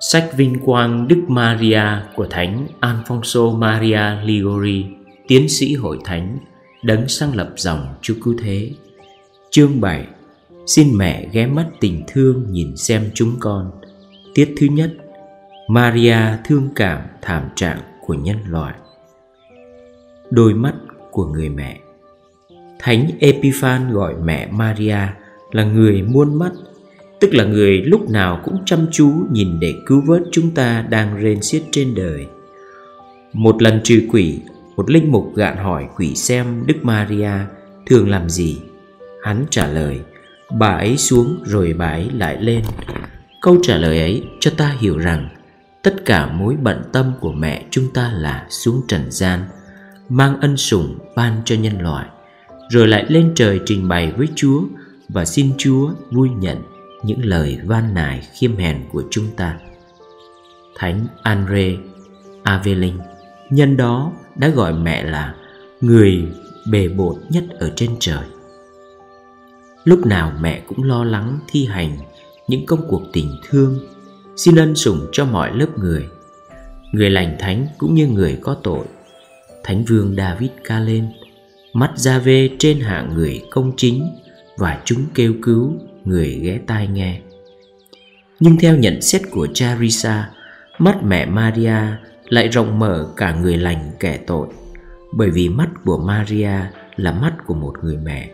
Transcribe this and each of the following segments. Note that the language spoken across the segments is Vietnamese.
Sách vinh quang Đức Maria của Thánh Alfonso Maria Ligori, tiến sĩ hội thánh, đấng sáng lập dòng Chúa Cứu Thế. Chương 7 Xin mẹ ghé mắt tình thương nhìn xem chúng con. Tiết thứ nhất Maria thương cảm thảm trạng của nhân loại. Đôi mắt của người mẹ Thánh Epiphan gọi mẹ Maria là người muôn mắt tức là người lúc nào cũng chăm chú nhìn để cứu vớt chúng ta đang rên xiết trên đời. Một lần trừ quỷ, một linh mục gạn hỏi quỷ xem Đức Maria thường làm gì. Hắn trả lời, bà ấy xuống rồi bà ấy lại lên. Câu trả lời ấy cho ta hiểu rằng tất cả mối bận tâm của mẹ chúng ta là xuống trần gian, mang ân sủng ban cho nhân loại, rồi lại lên trời trình bày với Chúa và xin Chúa vui nhận những lời van nài khiêm hèn của chúng ta. Thánh Andre Avelin nhân đó đã gọi mẹ là người bề bộn nhất ở trên trời. Lúc nào mẹ cũng lo lắng thi hành những công cuộc tình thương, xin ân sủng cho mọi lớp người, người lành thánh cũng như người có tội. Thánh vương David ca lên, mắt ra về trên hạng người công chính và chúng kêu cứu người ghé tai nghe. Nhưng theo nhận xét của cha Risa, mắt mẹ Maria lại rộng mở cả người lành kẻ tội, bởi vì mắt của Maria là mắt của một người mẹ.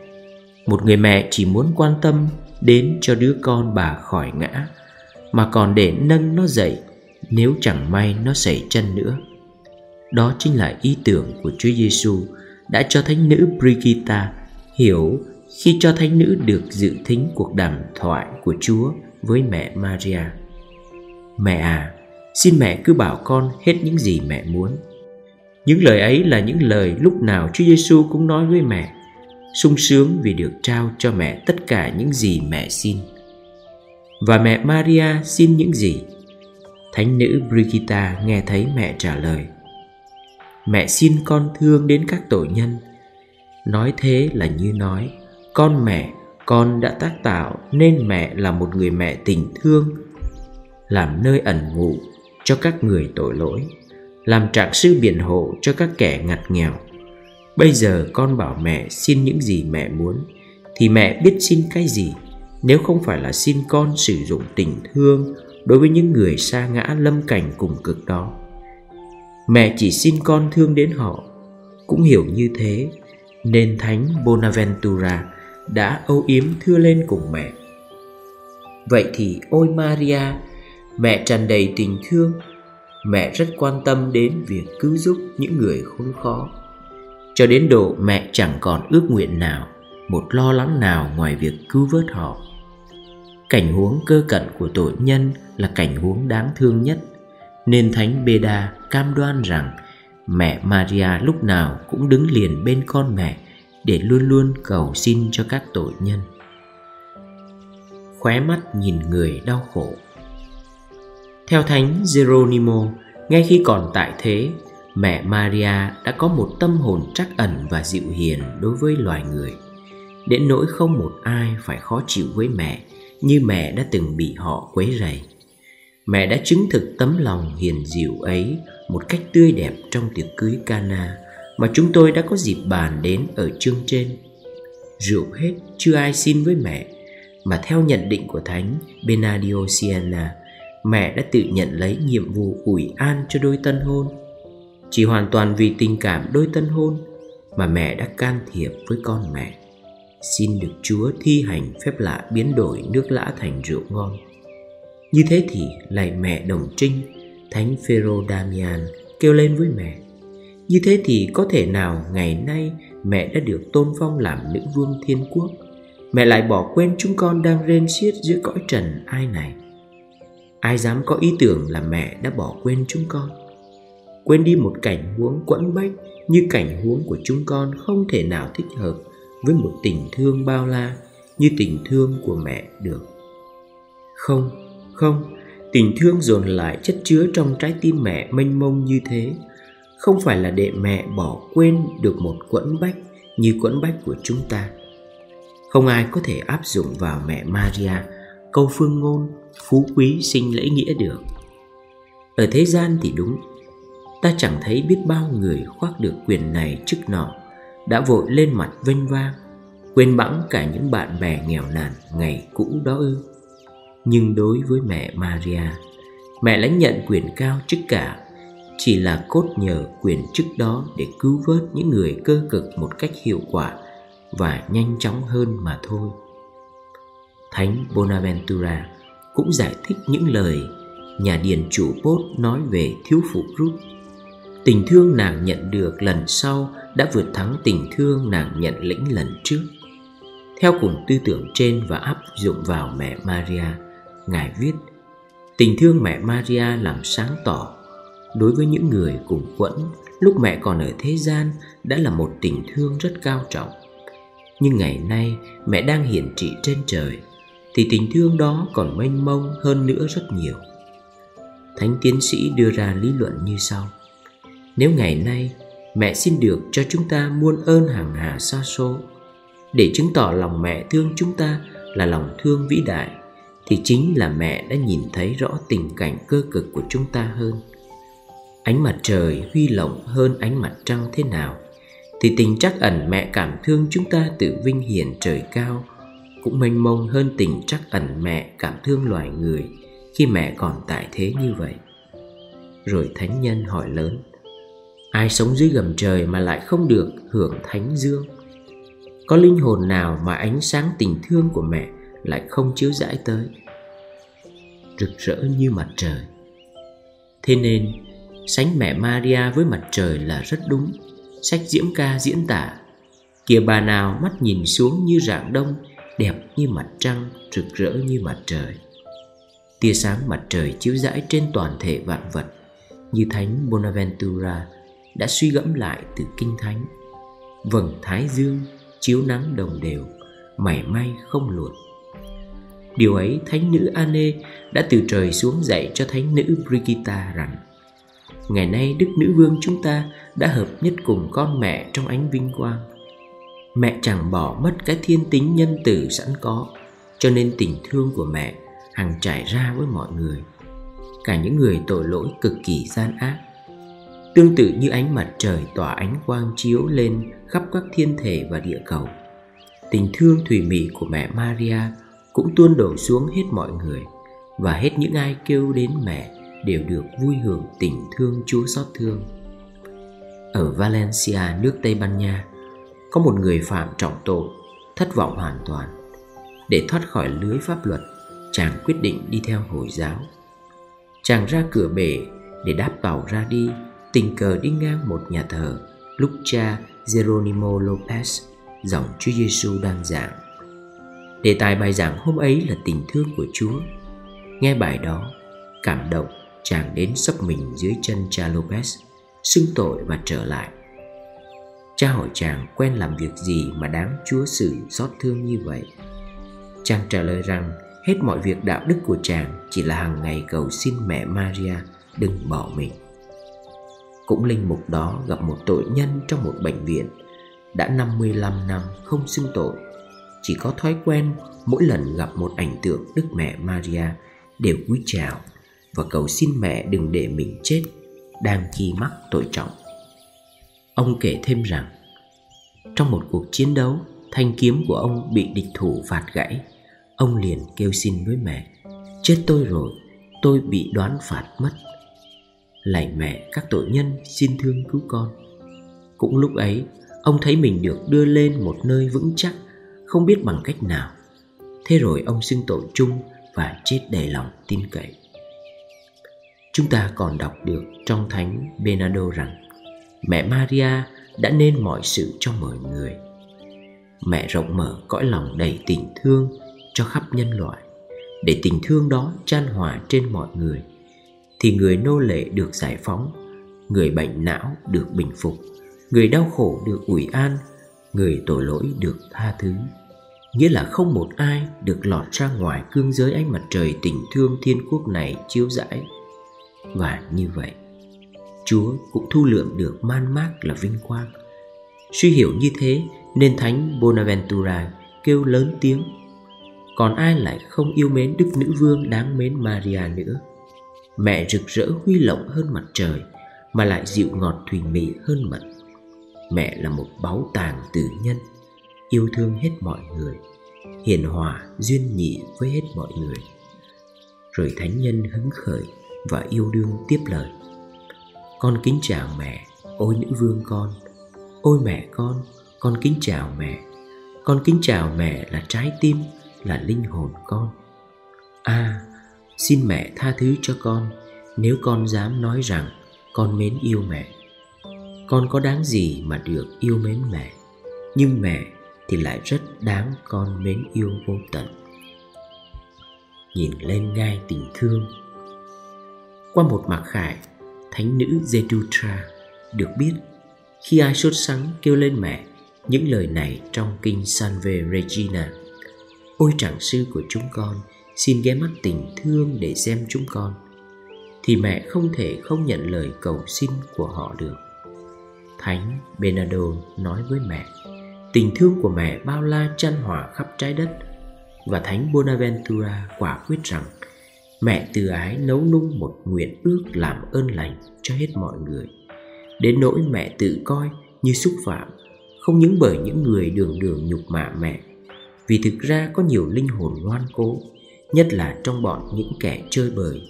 Một người mẹ chỉ muốn quan tâm đến cho đứa con bà khỏi ngã, mà còn để nâng nó dậy nếu chẳng may nó xảy chân nữa. Đó chính là ý tưởng của Chúa Giêsu đã cho thánh nữ Brigitta hiểu khi cho thánh nữ được dự thính cuộc đàm thoại của Chúa với mẹ Maria. Mẹ à, xin mẹ cứ bảo con hết những gì mẹ muốn. Những lời ấy là những lời lúc nào Chúa Giêsu cũng nói với mẹ, sung sướng vì được trao cho mẹ tất cả những gì mẹ xin. Và mẹ Maria xin những gì? Thánh nữ Brigitta nghe thấy mẹ trả lời Mẹ xin con thương đến các tội nhân Nói thế là như nói con mẹ, con đã tác tạo nên mẹ là một người mẹ tình thương, làm nơi ẩn ngụ cho các người tội lỗi, làm trạng sư biển hộ cho các kẻ ngặt nghèo. Bây giờ con bảo mẹ xin những gì mẹ muốn, thì mẹ biết xin cái gì, nếu không phải là xin con sử dụng tình thương đối với những người xa ngã lâm cảnh cùng cực đó. Mẹ chỉ xin con thương đến họ. Cũng hiểu như thế, nên thánh bonaventura đã âu yếm thưa lên cùng mẹ. Vậy thì, ôi maria, mẹ tràn đầy tình thương, mẹ rất quan tâm đến việc cứu giúp những người khốn khó. Cho đến độ mẹ chẳng còn ước nguyện nào, một lo lắng nào ngoài việc cứu vớt họ. Cảnh huống cơ cận của tội nhân là cảnh huống đáng thương nhất. Nên thánh beda cam đoan rằng mẹ maria lúc nào cũng đứng liền bên con mẹ để luôn luôn cầu xin cho các tội nhân. Khóe mắt nhìn người đau khổ. Theo thánh Geronimo, ngay khi còn tại thế, mẹ Maria đã có một tâm hồn trắc ẩn và dịu hiền đối với loài người. Đến nỗi không một ai phải khó chịu với mẹ, như mẹ đã từng bị họ quấy rầy. Mẹ đã chứng thực tấm lòng hiền dịu ấy một cách tươi đẹp trong tiệc cưới Cana mà chúng tôi đã có dịp bàn đến ở chương trên. Rượu hết chưa ai xin với mẹ, mà theo nhận định của Thánh Benadio Siena, mẹ đã tự nhận lấy nhiệm vụ ủi an cho đôi tân hôn. Chỉ hoàn toàn vì tình cảm đôi tân hôn mà mẹ đã can thiệp với con mẹ. Xin được Chúa thi hành phép lạ biến đổi nước lã thành rượu ngon. Như thế thì lạy mẹ đồng trinh, Thánh Phêrô Damian kêu lên với mẹ như thế thì có thể nào ngày nay mẹ đã được tôn phong làm nữ vương thiên quốc? Mẹ lại bỏ quên chúng con đang rên xiết giữa cõi trần ai này? Ai dám có ý tưởng là mẹ đã bỏ quên chúng con? Quên đi một cảnh huống quẫn bách Như cảnh huống của chúng con không thể nào thích hợp Với một tình thương bao la Như tình thương của mẹ được. Không, không Tình thương dồn lại chất chứa trong trái tim mẹ mênh mông như thế không phải là để mẹ bỏ quên được một quẫn bách như quẫn bách của chúng ta. Không ai có thể áp dụng vào mẹ Maria, câu phương ngôn, phú quý sinh lễ nghĩa được. Ở thế gian thì đúng, Ta chẳng thấy biết bao người khoác được quyền này chức nọ, Đã vội lên mặt vênh vang, Quên bẵng cả những bạn bè nghèo nàn ngày cũ đó ư Nhưng đối với mẹ Maria, Mẹ lãnh nhận quyền cao chức cả chỉ là cốt nhờ quyền chức đó Để cứu vớt những người cơ cực một cách hiệu quả Và nhanh chóng hơn mà thôi. Thánh Bonaventura cũng giải thích những lời nhà điền chủ bốt nói về thiếu phụ rút tình thương nàng nhận được lần sau đã vượt thắng tình thương nàng nhận lĩnh lần trước. Theo cùng tư tưởng trên và áp dụng vào mẹ maria, ngài viết, tình thương mẹ maria làm sáng tỏ đối với những người cùng quẫn lúc mẹ còn ở thế gian đã là một tình thương rất cao trọng. Nhưng ngày nay mẹ đang hiển trị trên trời, thì tình thương đó còn mênh mông hơn nữa rất nhiều. Thánh tiến sĩ đưa ra lý luận như sau. Nếu ngày nay mẹ xin được cho chúng ta muôn ơn hàng hà xa số để chứng tỏ lòng mẹ thương chúng ta là lòng thương vĩ đại, thì chính là mẹ đã nhìn thấy rõ tình cảnh cơ cực của chúng ta hơn ánh mặt trời huy lộng hơn ánh mặt trăng thế nào? Thì tình trắc ẩn mẹ cảm thương chúng ta tự vinh hiển trời cao. Cũng mênh mông hơn tình trắc ẩn mẹ cảm thương loài người khi mẹ còn tại thế như vậy. Rồi thánh nhân hỏi lớn, ai sống dưới gầm trời mà lại không được hưởng thánh dương? Có linh hồn nào mà ánh sáng tình thương của mẹ lại không chiếu rãi tới? Rực rỡ như mặt trời. Thế nên sánh mẹ maria với mặt trời là rất đúng. Sách diễm ca diễn tả, kìa bà nào mắt nhìn xuống như rạng đông, đẹp như mặt trăng, rực rỡ như mặt trời. Tia sáng mặt trời chiếu rãi trên toàn thể vạn vật, như thánh bonaventura đã suy gẫm lại từ kinh thánh. Vầng thái dương chiếu nắng đồng đều, mảy may không luột. Điều ấy thánh nữ Anne đã từ trời xuống dạy cho thánh nữ Brigitta rằng ngày nay đức nữ vương chúng ta đã hợp nhất cùng con mẹ trong ánh vinh quang. Mẹ chẳng bỏ mất cái thiên tính nhân từ sẵn có, cho nên tình thương của mẹ hằng trải ra với mọi người. Cả những người tội lỗi cực kỳ gian ác, tương tự như ánh mặt trời tỏa ánh quang chiếu lên khắp các thiên thể và địa cầu. Tình thương thủy mị của mẹ maria cũng tuôn đổ xuống hết mọi người, và hết những ai kêu đến mẹ đều được vui hưởng tình thương chúa xót thương ở valencia nước tây ban nha có một người phạm trọng tội thất vọng hoàn toàn để thoát khỏi lưới pháp luật chàng quyết định đi theo hồi giáo chàng ra cửa bể để đáp tàu ra đi tình cờ đi ngang một nhà thờ lúc cha Geronimo Lopez dòng Chúa Giêsu đang giảng. Đề tài bài giảng hôm ấy là tình thương của Chúa. Nghe bài đó, cảm động, chàng đến sấp mình dưới chân cha Lopez, xưng tội và trở lại. Cha hỏi chàng quen làm việc gì mà đáng Chúa xử xót thương như vậy. Chàng trả lời rằng hết mọi việc đạo đức của chàng chỉ là hàng ngày cầu xin mẹ Maria đừng bỏ mình. Cũng linh mục đó gặp một tội nhân trong một bệnh viện Đã 55 năm không xưng tội Chỉ có thói quen mỗi lần gặp một ảnh tượng Đức Mẹ Maria Đều cúi chào và cầu xin mẹ đừng để mình chết, Đang khi mắc tội trọng. Ông kể thêm rằng, Trong một cuộc chiến đấu, Thanh kiếm của ông bị địch thủ phạt gãy, Ông liền kêu xin với mẹ, Chết tôi rồi, Tôi bị đoán phạt mất. Lạy mẹ, các tội nhân xin thương cứu con. Cũng lúc ấy, Ông thấy mình được đưa lên một nơi vững chắc, Không biết bằng cách nào. Thế rồi ông xưng tội chung Và chết đầy lòng tin cậy. Chúng ta còn đọc được trong Thánh Bernardo rằng Mẹ Maria đã nên mọi sự cho mọi người. Mẹ rộng mở cõi lòng đầy tình thương cho khắp nhân loại, Để tình thương đó chan hòa trên mọi người. Thì người nô lệ được giải phóng, người bệnh não được bình phục, người đau khổ được ủi an, người tội lỗi được tha thứ. Nghĩa là không một ai được lọt ra ngoài cương giới ánh mặt trời tình thương thiên quốc này chiếu rãi và như vậy, chúa cũng thu lượm được man mác là vinh quang. Suy hiểu như thế, nên thánh bonaventura kêu lớn tiếng, còn ai lại không yêu mến đức nữ vương đáng mến maria nữa? Mẹ rực rỡ huy lộng hơn mặt trời, Mà lại dịu ngọt thùy mị hơn mật Mẹ là một báu tàng tử nhân, Yêu thương hết mọi người, Hiền hòa, duyên nhị với hết mọi người. Rồi thánh nhân hứng khởi và yêu đương tiếp lời. Con kính chào mẹ, Ôi nữ vương con. Ôi mẹ con Con kính chào mẹ. Con kính chào mẹ là trái tim, Là linh hồn con. À xin mẹ tha thứ cho con. Nếu con dám nói rằng Con mến yêu mẹ, Con có đáng gì mà được yêu mến mẹ? Nhưng mẹ thì lại rất đáng con mến yêu vô tận. Nhìn lên ngai tình thương qua một mạc khải, thánh nữ Zedutra được biết. Khi ai sốt sắng kêu lên mẹ, những lời này trong kinh Salve Regina. Ôi trạng sư của chúng con, xin ghé mắt tình thương để xem chúng con. Thì mẹ không thể không nhận lời cầu xin của họ được. Thánh Bernardo nói với mẹ, Tình thương của mẹ bao la chan hòa khắp trái đất. Và Thánh Bonaventura quả quyết rằng Mẹ từ ái nấu nung một nguyện ước làm ơn lành cho hết mọi người. Đến nỗi mẹ tự coi như xúc phạm, Không những bởi những người đường đường nhục mạ mẹ, Vì thực ra có nhiều linh hồn ngoan cố, Nhất là trong bọn những kẻ chơi bời,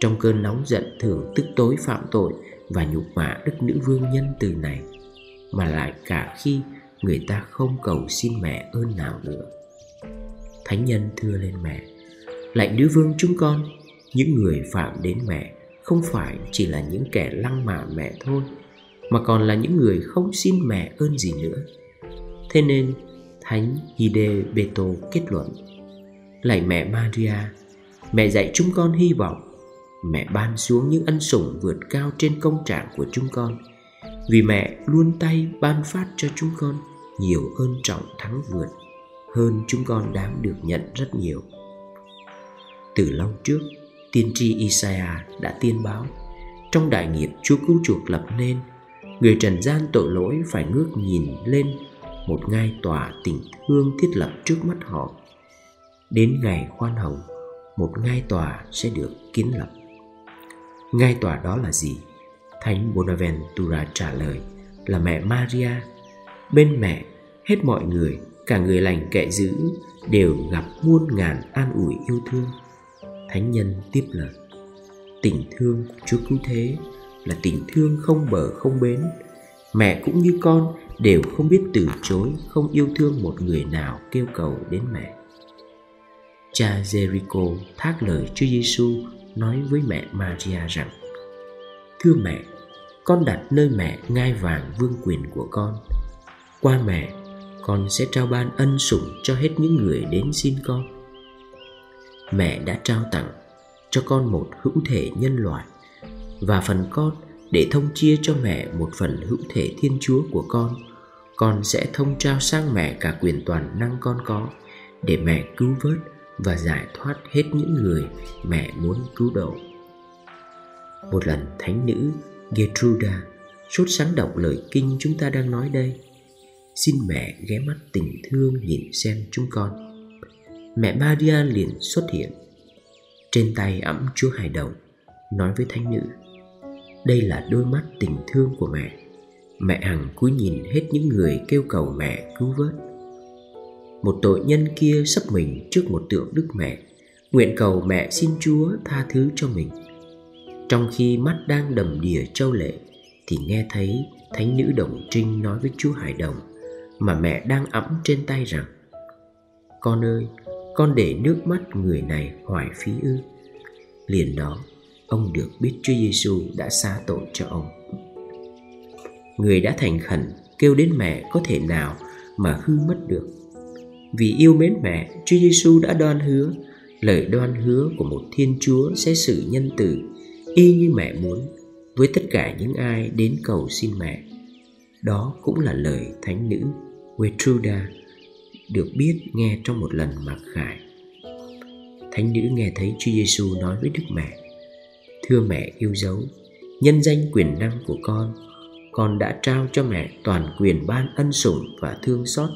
Trong cơn nóng giận thường tức tối phạm tội Và nhục mạ đức nữ vương nhân từ này, Mà lại cả khi người ta không cầu xin mẹ ơn nào nữa. Thánh nhân thưa lên mẹ lạy nữ vương chúng con, những người phạm đến mẹ không phải chỉ là những kẻ lăng mạ mẹ thôi, mà còn là những người không xin mẹ ơn gì nữa. Thế nên, thánh hide beto kết luận, lạy mẹ maria, mẹ dạy chúng con hy vọng. Mẹ ban xuống những ân sủng vượt cao trên công trạng của chúng con, vì mẹ luôn tay ban phát cho chúng con nhiều ơn trọng thắng vượt hơn chúng con đáng được nhận rất nhiều từ lâu trước, tiên tri Isaiah đã tiên báo, trong đại nghiệp Chúa cứu chuộc lập nên, người trần gian tội lỗi phải ngước nhìn lên một ngai tòa tình thương thiết lập trước mắt họ. Đến ngày khoan hồng, một ngai tòa sẽ được kiến lập. Ngai tòa đó là gì? Thánh bonaventura trả lời là mẹ maria. Bên mẹ, hết mọi người, cả người lành kẻ dữ đều gặp muôn ngàn an ủi yêu thương thánh nhân tiếp lời. Tình thương của chúa cứu thế là tình thương không bờ không bến. Mẹ cũng như con đều không biết từ chối, không yêu thương một người nào kêu cầu đến mẹ. Cha Jericho thác lời Chúa Giêsu nói với mẹ Maria rằng, thưa mẹ, con đặt nơi mẹ ngai vàng vương quyền của con. Qua mẹ, con sẽ trao ban ân sủng cho hết những người đến xin con mẹ đã trao tặng cho con một hữu thể nhân loại và phần con để thông chia cho mẹ một phần hữu thể thiên chúa của con. Con sẽ thông trao sang mẹ cả quyền toàn năng con có để mẹ cứu vớt và giải thoát hết những người mẹ muốn cứu độ. Một lần thánh nữ Gertruda sốt sáng đọc lời kinh chúng ta đang nói đây. Xin mẹ ghé mắt tình thương nhìn xem chúng con. Mẹ Maria liền xuất hiện. Trên tay ẵm chúa hài đồng, Nói với thánh nữ, Đây là đôi mắt tình thương của mẹ. Mẹ hằng cúi nhìn hết những người kêu cầu mẹ cứu vớt. Một tội nhân kia sắp mình trước một tượng Đức Mẹ. Nguyện cầu mẹ xin Chúa tha thứ cho mình. Trong khi mắt đang đầm đìa châu lệ, Thì nghe thấy Thánh nữ Đồng Trinh nói với Chúa Hải Đồng, mà mẹ đang ẵm trên tay rằng, con ơi con để nước mắt người này hoài phí ư. Liền đó, ông được biết Chúa Giêsu đã xá tội cho ông. Người đã thành khẩn kêu đến mẹ có thể nào mà hư mất được. Vì yêu mến mẹ, Chúa Giêsu đã đoan hứa, lời đoan hứa của một Thiên Chúa sẽ xử nhân từ y như mẹ muốn, với tất cả những ai đến cầu xin mẹ. Đó cũng là lời thánh nữ Wetruda được biết nghe trong một lần mặc khải. Thánh nữ nghe thấy Chúa Giêsu nói với Đức Mẹ: "Thưa mẹ yêu dấu, nhân danh quyền năng của con, con đã trao cho mẹ toàn quyền ban ân sủng và thương xót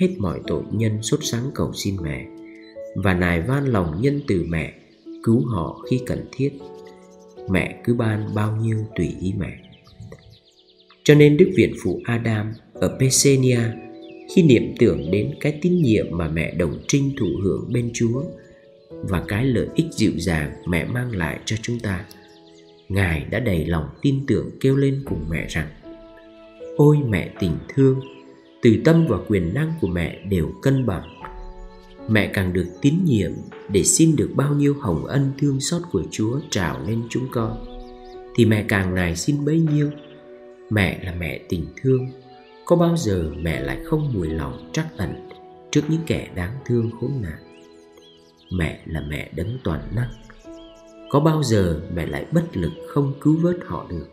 hết mọi tội nhân sốt sáng cầu xin mẹ và nài van lòng nhân từ mẹ cứu họ khi cần thiết Mẹ cứ ban bao nhiêu tùy ý mẹ Cho nên Đức Viện Phụ Adam ở Pesenia khi niệm tưởng đến cái tín nhiệm mà mẹ đồng trinh thụ hưởng bên Chúa Và cái lợi ích dịu dàng mẹ mang lại cho chúng ta, Ngài đã đầy lòng tin tưởng kêu lên cùng mẹ rằng, Ôi mẹ tình thương, Từ tâm và quyền năng của mẹ đều cân bằng. Mẹ càng được tín nhiệm để xin được bao nhiêu hồng ân thương xót của Chúa trào lên chúng con, Thì mẹ càng nài xin bấy nhiêu. Mẹ là mẹ tình thương. Có bao giờ mẹ lại không mùi lòng trắc ẩn Trước những kẻ đáng thương khốn nạn? Mẹ là mẹ đấng toàn năng. Có bao giờ mẹ lại bất lực không cứu vớt họ được?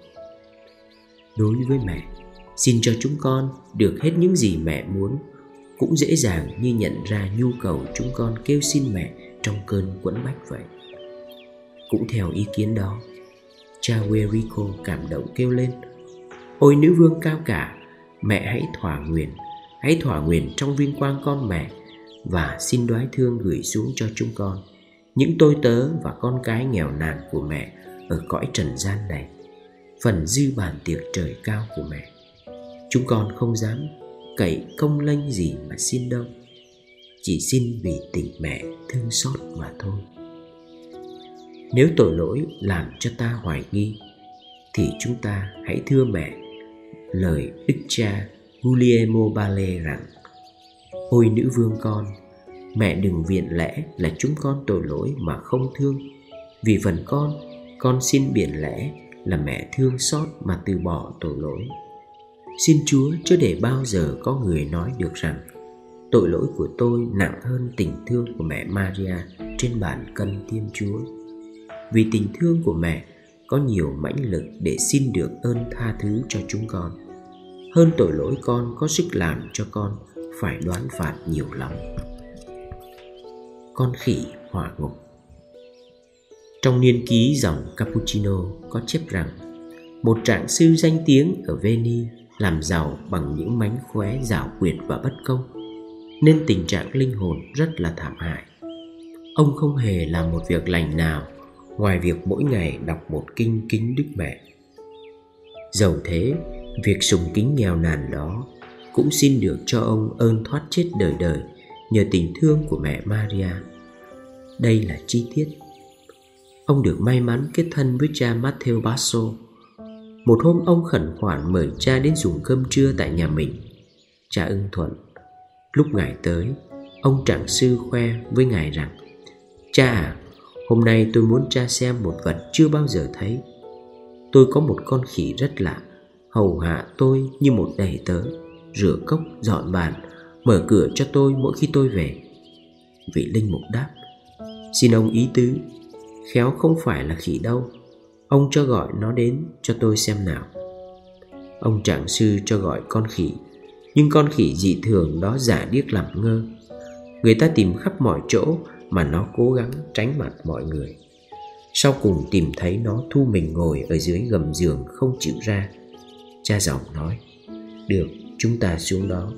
Đối với mẹ, Xin cho chúng con được hết những gì mẹ muốn, cũng dễ dàng như nhận ra nhu cầu chúng con kêu xin mẹ trong cơn quẫn bách vậy. Cũng theo ý kiến đó, cha Werico cảm động kêu lên, ôi nữ vương cao cả mẹ hãy thỏa nguyện, hãy thỏa nguyện trong vinh quang con mẹ và xin đoái thương gửi xuống cho chúng con, những tôi tớ và con cái nghèo nàn của mẹ ở cõi trần gian này, phần dư bàn tiệc trời cao của mẹ. Chúng con không dám cậy công lanh gì mà xin đâu, chỉ xin vì tình mẹ thương xót mà thôi. Nếu tội lỗi làm cho ta hoài nghi, thì chúng ta hãy thưa mẹ lời đức cha Guglielmo Bale rằng, ôi nữ vương con, mẹ đừng viện lẽ là chúng con tội lỗi mà không thương. Vì phần con con xin biển lẽ là mẹ thương xót mà từ bỏ tội lỗi. Xin Chúa chớ để bao giờ có người nói được rằng, Tội lỗi của tôi nặng hơn tình thương của mẹ Maria trên bàn cân Thiên Chúa. Vì tình thương của mẹ có nhiều mãnh lực để xin được ơn tha thứ cho chúng con. Hơn tội lỗi con có sức làm cho con, phải đoán phạt nhiều lắm. Con khỉ hỏa ngục. Trong niên ký dòng Cappuccino có chép rằng, Một trạng sư danh tiếng ở veni làm giàu bằng những mánh khóe giảo quyệt và bất công, nên tình trạng linh hồn rất là thảm hại. Ông không hề làm một việc lành nào ngoài việc mỗi ngày đọc một kinh kính đức mẹ. Dầu thế việc sùng kính nghèo nàn đó cũng xin được cho ông ơn thoát chết đời đời nhờ tình thương của mẹ maria. Đây là chi tiết. Ông được may mắn kết thân với cha Matteo Basso. Một hôm ông khẩn khoản mời cha đến dùng cơm trưa tại nhà mình. Cha ưng thuận. Lúc ngài tới, Ông trạng sư khoe với ngài rằng, Cha à Hôm nay tôi muốn cha xem một vật chưa bao giờ thấy. Tôi có một con khỉ rất lạ. Hầu hạ tôi như một đầy tớ. Rửa cốc, dọn bàn Mở cửa cho tôi mỗi khi tôi về. Vị linh mục đáp Xin ông ý tứ. Khéo không phải là khỉ đâu. Ông cho gọi nó đến cho tôi xem nào. Ông trạng sư cho gọi con khỉ Nhưng con khỉ dị thường đó giả điếc làm ngơ. Người ta tìm khắp mọi chỗ Mà nó cố gắng tránh mặt mọi người. Sau cùng tìm thấy nó thu mình ngồi ở dưới gầm giường không chịu ra. Cha giọng nói, Được, chúng ta xuống đó.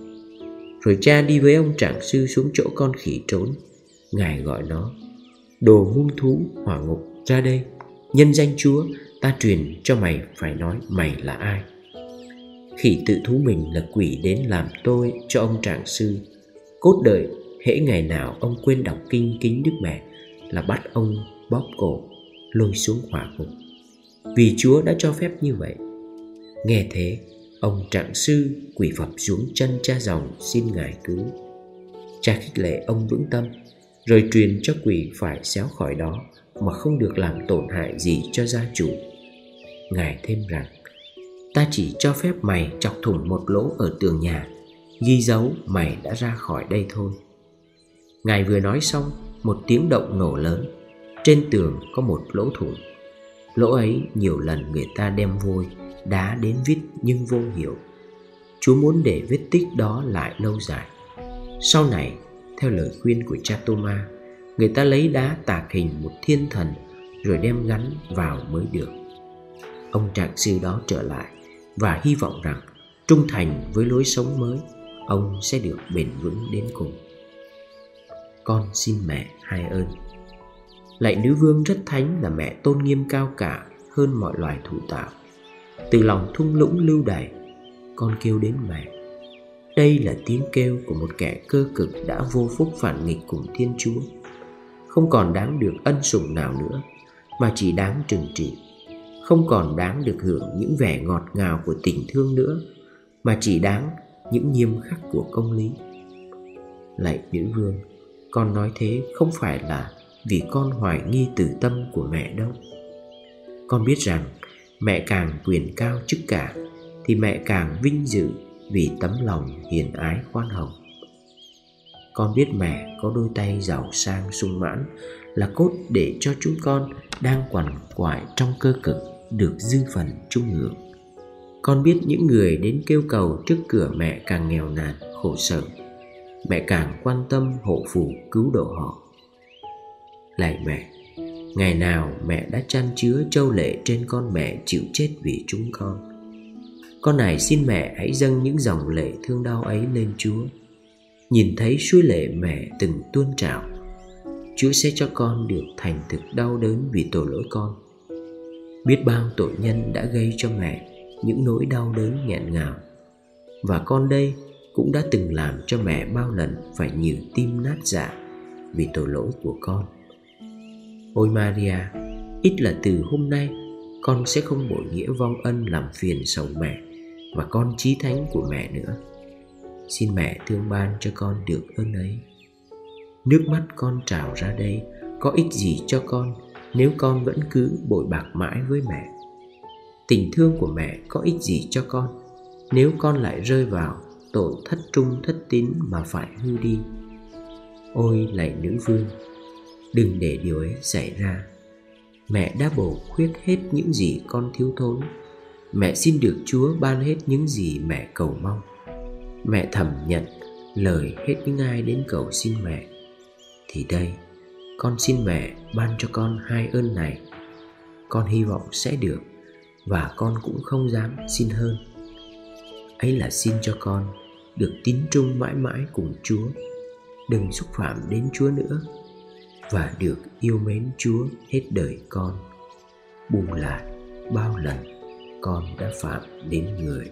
Rồi cha đi với ông trạng sư xuống chỗ con khỉ trốn. Ngài gọi nó, Đồ hung thú hỏa ngục, ra đây. Nhân danh Chúa, ta truyền cho mày, phải nói mày là ai? Khỉ tự thú mình là quỷ đến làm tôi cho ông trạng sư. Cốt đời, hễ ngày nào ông quên đọc kinh kính Đức Mẹ Là bắt ông bóp cổ, lôi xuống hỏa ngục. Vì Chúa đã cho phép như vậy Nghe thế, Ông trạng sư quỳ phập xuống chân cha dòng xin ngài cứu. Cha khích lệ ông vững tâm, Rồi truyền cho quỷ phải xéo khỏi đó mà không được làm tổn hại gì cho gia chủ. Ngài thêm rằng, ta chỉ cho phép mày chọc thủng một lỗ ở tường nhà, ghi dấu mày đã ra khỏi đây thôi. Ngài vừa nói xong, một tiếng động nổ lớn. Trên tường có một lỗ thủng. Lỗ ấy nhiều lần người ta đem vôi đá đến vít nhưng vô hiệu. Chúa muốn để vết tích đó lại lâu dài. Sau này, theo lời khuyên của cha Toma người ta lấy đá tạc hình một thiên thần rồi đem gắn vào mới được. Ông trạng sư đó trở lại và hy vọng rằng trung thành với lối sống mới, ông sẽ được bền vững đến cùng. Con xin mẹ hai ơn. Lạy nữ vương rất thánh là mẹ tôn nghiêm cao cả hơn mọi loài thủ tạo. Từ lòng thung lũng lưu đày, Con kêu đến mẹ. Đây là tiếng kêu của một kẻ cơ cực đã vô phúc phản nghịch cùng Thiên Chúa. Không còn đáng được ân sủng nào nữa, Mà chỉ đáng trừng trị. Không còn đáng được hưởng những vẻ ngọt ngào của tình thương nữa, Mà chỉ đáng những nghiêm khắc của công lý. Lạy nữ vương, Con nói thế không phải là vì con hoài nghi từ tâm của mẹ đâu. Con biết rằng mẹ càng quyền cao chức cả, thì mẹ càng vinh dự vì tấm lòng hiền ái khoan hồng. Con biết mẹ có đôi tay giàu sang sung mãn, là cốt để cho chúng con đang quằn quại trong cơ cực được dư phần trung hưởng. Con biết những người đến kêu cầu trước cửa mẹ càng nghèo nàn, khổ sở. Mẹ càng quan tâm hộ phù cứu độ họ. Lạy mẹ Ngày nào mẹ đã chăn chứa châu lệ trên con mẹ chịu chết vì chúng con. Con này xin mẹ hãy dâng những dòng lệ thương đau ấy lên Chúa. Nhìn thấy suối lệ mẹ từng tuôn trào, Chúa sẽ cho con được thành thực đau đớn vì tội lỗi con. Biết bao tội nhân đã gây cho mẹ những nỗi đau đớn nghẹn ngào, Và con đây cũng đã từng làm cho mẹ bao lần phải nhiều tim nát dạ vì tội lỗi của con. Ôi Maria, ít là từ hôm nay con sẽ không bội nghĩa vong ân làm phiền sầu mẹ và con trí thánh của mẹ nữa. Xin mẹ thương ban cho con được ơn ấy. Nước mắt con trào ra đây có ích gì cho con nếu con vẫn cứ bội bạc mãi với mẹ. Tình thương của mẹ có ích gì cho con nếu con lại rơi vào tội thất trung thất tín mà phải hư đi. Ôi lạy nữ vương, Đừng để điều ấy xảy ra. Mẹ đã bổ khuyết hết những gì con thiếu thốn. Mẹ xin được Chúa ban hết những gì mẹ cầu mong. Mẹ thầm nhận lời hết những ai đến cầu xin mẹ. Thì đây, con xin mẹ ban cho con hai ơn này. Con hy vọng sẽ được Và con cũng không dám xin hơn. Ấy là xin cho con được tín trung mãi mãi cùng Chúa. Đừng xúc phạm đến Chúa nữa và được yêu mến Chúa hết đời con. Bù lại, bao lần con đã phạm đến người.